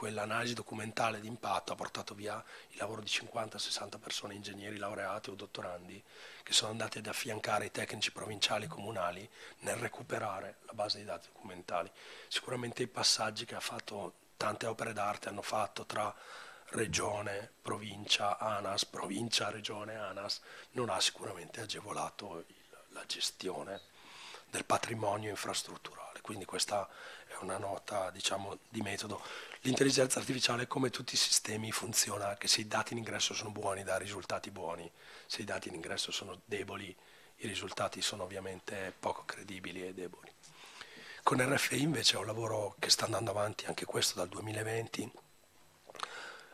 quell'analisi documentale di impatto ha portato via il lavoro di 50-60 persone, ingegneri laureati o dottorandi, che sono andati ad affiancare i tecnici provinciali e comunali nel recuperare la base di dati documentali. Sicuramente i passaggi che ha fatto tante opere d'arte hanno fatto tra regione, provincia, ANAS, provincia, regione, ANAS, non ha sicuramente agevolato il, la gestione del patrimonio infrastrutturale. Quindi questa una nota diciamo, di metodo. L'intelligenza artificiale, come tutti i sistemi, funziona che se i dati in ingresso sono buoni dà risultati buoni, se i dati in ingresso sono deboli i risultati sono ovviamente poco credibili e deboli. Con RFI invece è un lavoro che sta andando avanti anche questo dal 2020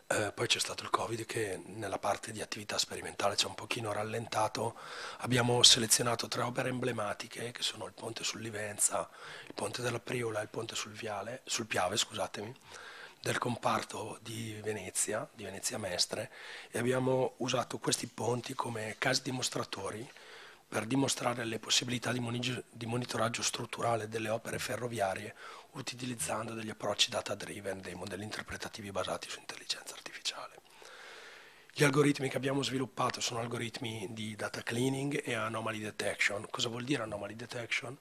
eh, poi c'è stato il Covid che nella parte di attività sperimentale ci ha un pochino rallentato. Abbiamo selezionato tre opere emblematiche che sono il ponte sul Livenza, il ponte della Priola e il ponte sul, Viale, sul Piave, scusatemi, del comparto di Venezia, di Venezia Mestre, e abbiamo usato questi ponti come casi dimostratori per dimostrare le possibilità di, monitoraggio strutturale delle opere ferroviarie utilizzando degli approcci data driven, dei modelli interpretativi basati su intelligenza artificiale. Gli algoritmi che abbiamo sviluppato sono algoritmi di data cleaning e anomaly detection. Cosa vuol dire anomaly detection?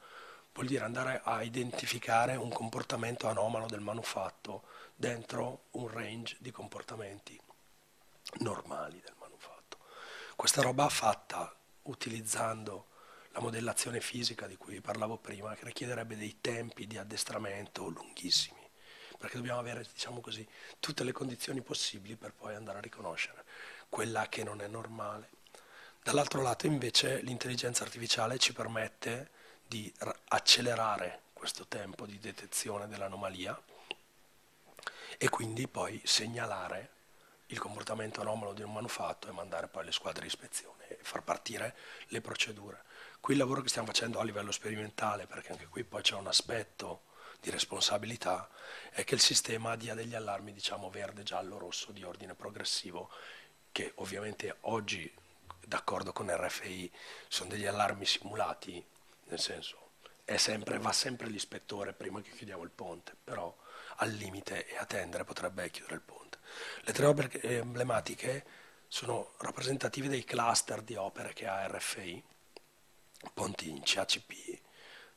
Vuol dire andare a identificare un comportamento anomalo del manufatto dentro un range di comportamenti normali del manufatto. Questa roba fatta utilizzando la modellazione fisica di cui vi parlavo prima, che richiederebbe dei tempi di addestramento lunghissimi, perché dobbiamo avere, diciamo così, tutte le condizioni possibili per poi andare a riconoscere quella che non è normale. Dall'altro lato invece l'intelligenza artificiale ci permette di accelerare questo tempo di detezione dell'anomalia e quindi poi segnalare il comportamento anomalo di un manufatto e mandare poi le squadre di ispezione e far partire le procedure. Qui il lavoro che stiamo facendo a livello sperimentale, perché anche qui poi c'è un aspetto di responsabilità, è che il sistema dia degli allarmi, diciamo, verde, giallo, rosso di ordine progressivo, che ovviamente oggi, d'accordo con RFI, sono degli allarmi simulati, nel senso, sempre, va sempre l'ispettore prima che chiudiamo il ponte, però al limite e a tendere potrebbe chiudere il ponte. Le tre opere emblematiche sono rappresentative dei cluster di opere che ha RFI, ponti in CACP,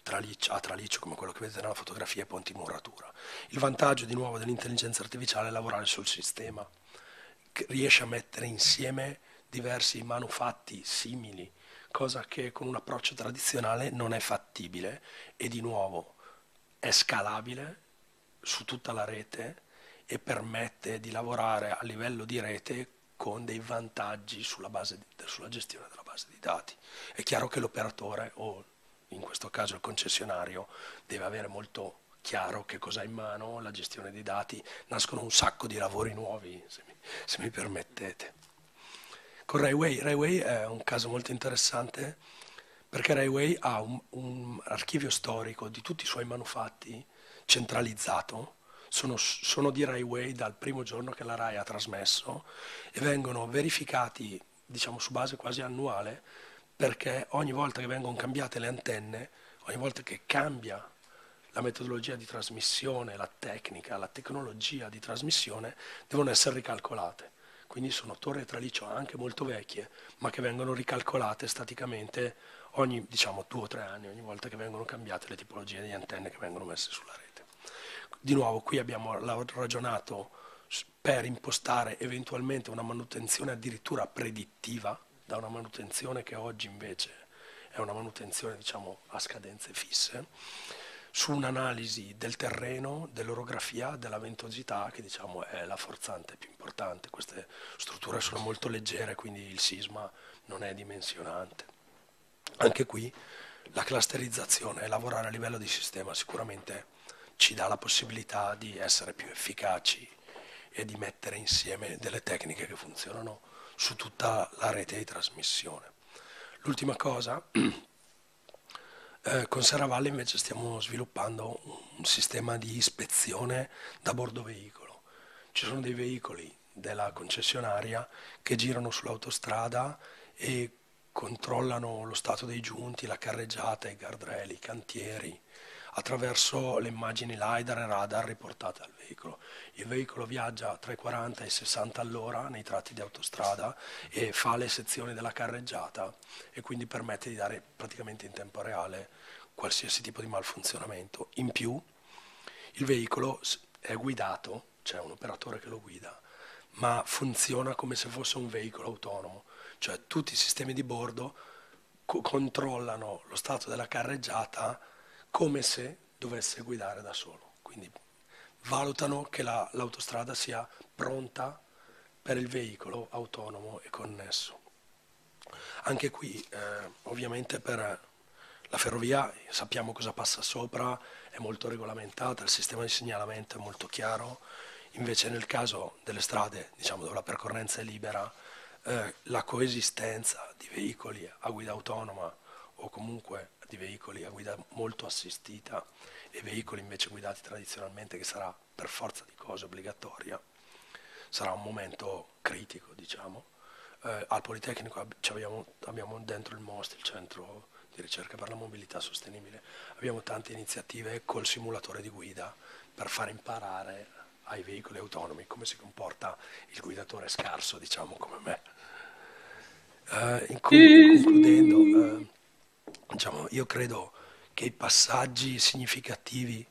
traliccio, a traliccio come quello che vedete nella fotografia e ponti in muratura. Il vantaggio di nuovo dell'intelligenza artificiale è lavorare sul sistema, che riesce a mettere insieme diversi manufatti simili, cosa che con un approccio tradizionale non è fattibile e di nuovo è scalabile su tutta la rete e permette di lavorare a livello di rete con dei vantaggi sulla, di, sulla gestione della base di dati. È chiaro che l'operatore o in questo caso il concessionario deve avere molto chiaro che cosa ha in mano, la gestione dei dati, nascono un sacco di lavori nuovi, se mi, se mi permettete. Con Railway, Railway è un caso molto interessante perché Railway ha un, un archivio storico di tutti i suoi manufatti centralizzato, sono, sono, di Railway dal primo giorno che la RAI ha trasmesso e vengono verificati diciamo su base quasi annuale perché ogni volta che vengono cambiate le antenne, ogni volta che cambia la metodologia di trasmissione, la tecnica, la tecnologia di trasmissione, devono essere ricalcolate. Quindi sono torri a traliccio anche molto vecchie, ma che vengono ricalcolate staticamente ogni diciamo, due o tre anni, ogni volta che vengono cambiate le tipologie di antenne che vengono messe sulla rete. Di nuovo, qui abbiamo ragionato per impostare eventualmente una manutenzione addirittura predittiva, da una manutenzione che oggi invece è una manutenzione diciamo, a scadenze fisse su un'analisi del terreno, dell'orografia, della ventosità, che diciamo è la forzante più importante. Queste strutture sono molto leggere, quindi il sisma non è dimensionante. Anche qui la clusterizzazione e lavorare a livello di sistema sicuramente ci dà la possibilità di essere più efficaci e di mettere insieme delle tecniche che funzionano su tutta la rete di trasmissione. L'ultima cosa eh, con Serravalle invece stiamo sviluppando un sistema di ispezione da bordo veicolo. Ci sono dei veicoli della concessionaria che girano sull'autostrada e controllano lo stato dei giunti, la carreggiata, i guardrail, i cantieri, attraverso le immagini LiDAR e radar riportate al veicolo. Il veicolo viaggia tra i 40 e i 60 all'ora nei tratti di autostrada e fa le sezioni della carreggiata e quindi permette di dare praticamente in tempo reale qualsiasi tipo di malfunzionamento. In più il veicolo è guidato, c'è un operatore che lo guida, ma funziona come se fosse un veicolo autonomo, cioè tutti i sistemi di bordo co- controllano lo stato della carreggiata come se dovesse guidare da solo. Quindi valutano che la, l'autostrada sia pronta per il veicolo autonomo e connesso. Anche qui, eh, ovviamente, per la ferrovia sappiamo cosa passa sopra, è molto regolamentata, il sistema di segnalamento è molto chiaro, invece nel caso delle strade, diciamo, dove la percorrenza è libera, eh, la coesistenza di veicoli a guida autonoma o comunque di veicoli a guida molto assistita e veicoli invece guidati tradizionalmente, che sarà per forza di cose obbligatoria, sarà un momento critico, diciamo. Eh, al Politecnico abbiamo, abbiamo dentro il MOST, il centro di ricerca per la mobilità sostenibile, abbiamo tante iniziative col simulatore di guida per far imparare ai veicoli autonomi come si comporta il guidatore scarso, diciamo come me. In concludendo, uh, diciamo, io credo che i passaggi significativi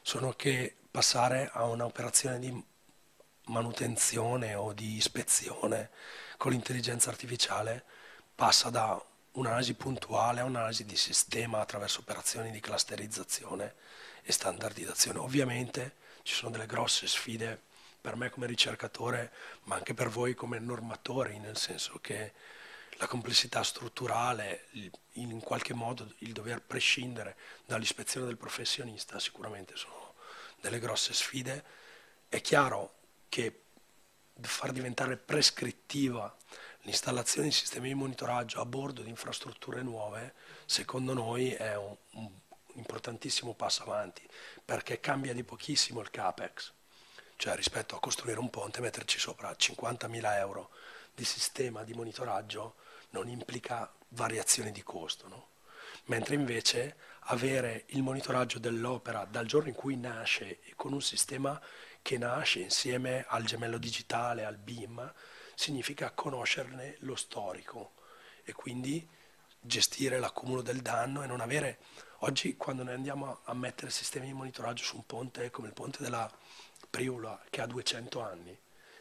sono che passare a un'operazione di manutenzione o di ispezione con l'intelligenza artificiale passa da un'analisi puntuale a un'analisi di sistema attraverso operazioni di clusterizzazione e standardizzazione. Ovviamente ci sono delle grosse sfide per me come ricercatore, ma anche per voi come normatori, nel senso che la complessità strutturale, in qualche modo il dover prescindere dall'ispezione del professionista sicuramente sono delle grosse sfide. È chiaro che far diventare prescrittiva l'installazione di sistemi di monitoraggio a bordo di infrastrutture nuove, secondo noi è un, un importantissimo passo avanti, perché cambia di pochissimo il CAPEX, cioè rispetto a costruire un ponte, metterci sopra 50.000 euro di sistema di monitoraggio non implica variazioni di costo. No? mentre invece avere il monitoraggio dell'opera dal giorno in cui nasce con un sistema che nasce insieme al gemello digitale, al BIM, significa conoscerne lo storico e quindi gestire l'accumulo del danno e non avere... Oggi quando noi andiamo a mettere sistemi di monitoraggio su un ponte come il ponte della Priula che ha 200 anni,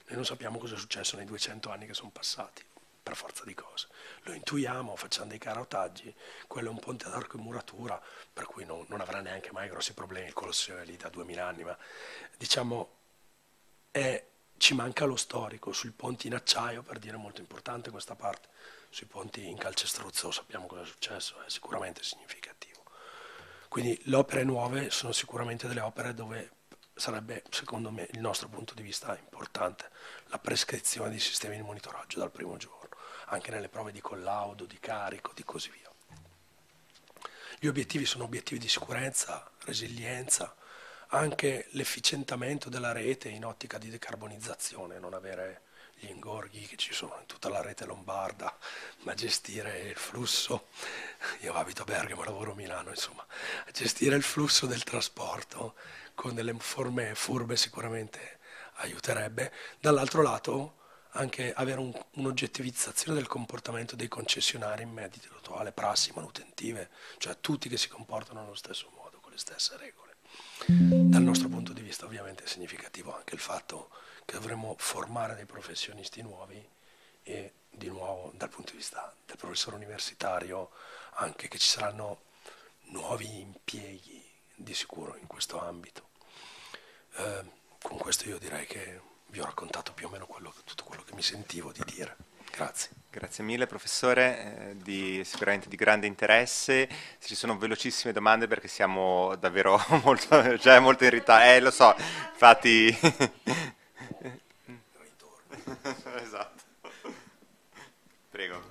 noi non sappiamo cosa è successo nei 200 anni che sono passati, per forza di cose. Lo intuiamo, facciamo dei carotaggi, quello è un ponte ad arco e muratura, per cui non, non avrà neanche mai grossi problemi, il Colosseo è lì da 2000 anni, ma diciamo è, ci manca lo storico, sui ponti in acciaio, per dire molto importante questa parte, sui ponti in calcestruzzo sappiamo cosa è successo, è sicuramente significativo. Quindi le opere nuove sono sicuramente delle opere dove sarebbe, secondo me, il nostro punto di vista importante la prescrizione di sistemi di monitoraggio dal primo giorno, anche nelle prove di collaudo, di carico, di così via. Gli obiettivi sono obiettivi di sicurezza, resilienza, anche l'efficientamento della rete in ottica di decarbonizzazione, non avere gli ingorghi che ci sono in tutta la rete lombarda, ma gestire il flusso, io abito a Bergamo, lavoro a Milano, insomma, gestire il flusso del trasporto con delle forme furbe sicuramente aiuterebbe. Dall'altro lato anche avere un, un'oggettivizzazione del comportamento dei concessionari in merito alle prassi manutentive, cioè tutti che si comportano nello stesso modo, con le stesse regole. Dal nostro punto di vista ovviamente è significativo anche il fatto che dovremo formare dei professionisti nuovi e di nuovo dal punto di vista del professore universitario anche che ci saranno nuovi impieghi di sicuro in questo ambito. Eh, con questo io direi che vi ho raccontato più o meno quello, tutto quello che mi sentivo di dire. Grazie. Grazie mille professore, eh, di, sicuramente di grande interesse. Ci sono velocissime domande perché siamo davvero molto, cioè molto in ritardo. Eh, lo so, infatti... esatto. Prego.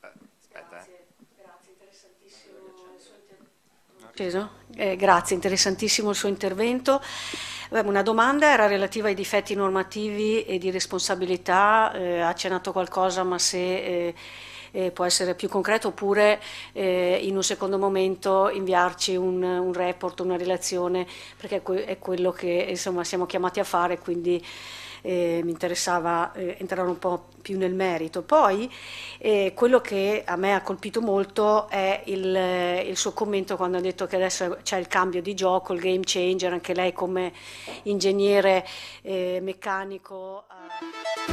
Eh, aspetta. Grazie, grazie, interessantissimo il suo intervento. Eh, grazie, interessantissimo il suo intervento. Una domanda era relativa ai difetti normativi e di responsabilità, eh, ha accennato qualcosa, ma se eh, eh, può essere più concreto oppure eh, in un secondo momento inviarci un, un report, una relazione, perché è quello che insomma, siamo chiamati a fare, quindi eh, mi interessava eh, entrare un po' più nel merito. Poi eh, quello che a me ha colpito molto è il, il, suo commento quando ha detto che adesso c'è il cambio di gioco, il game changer, anche lei come ingegnere eh, meccanico.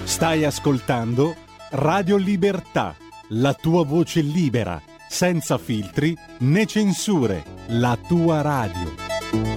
Stai ascoltando Radio Libertà, la tua voce libera, senza filtri né censure, la tua radio.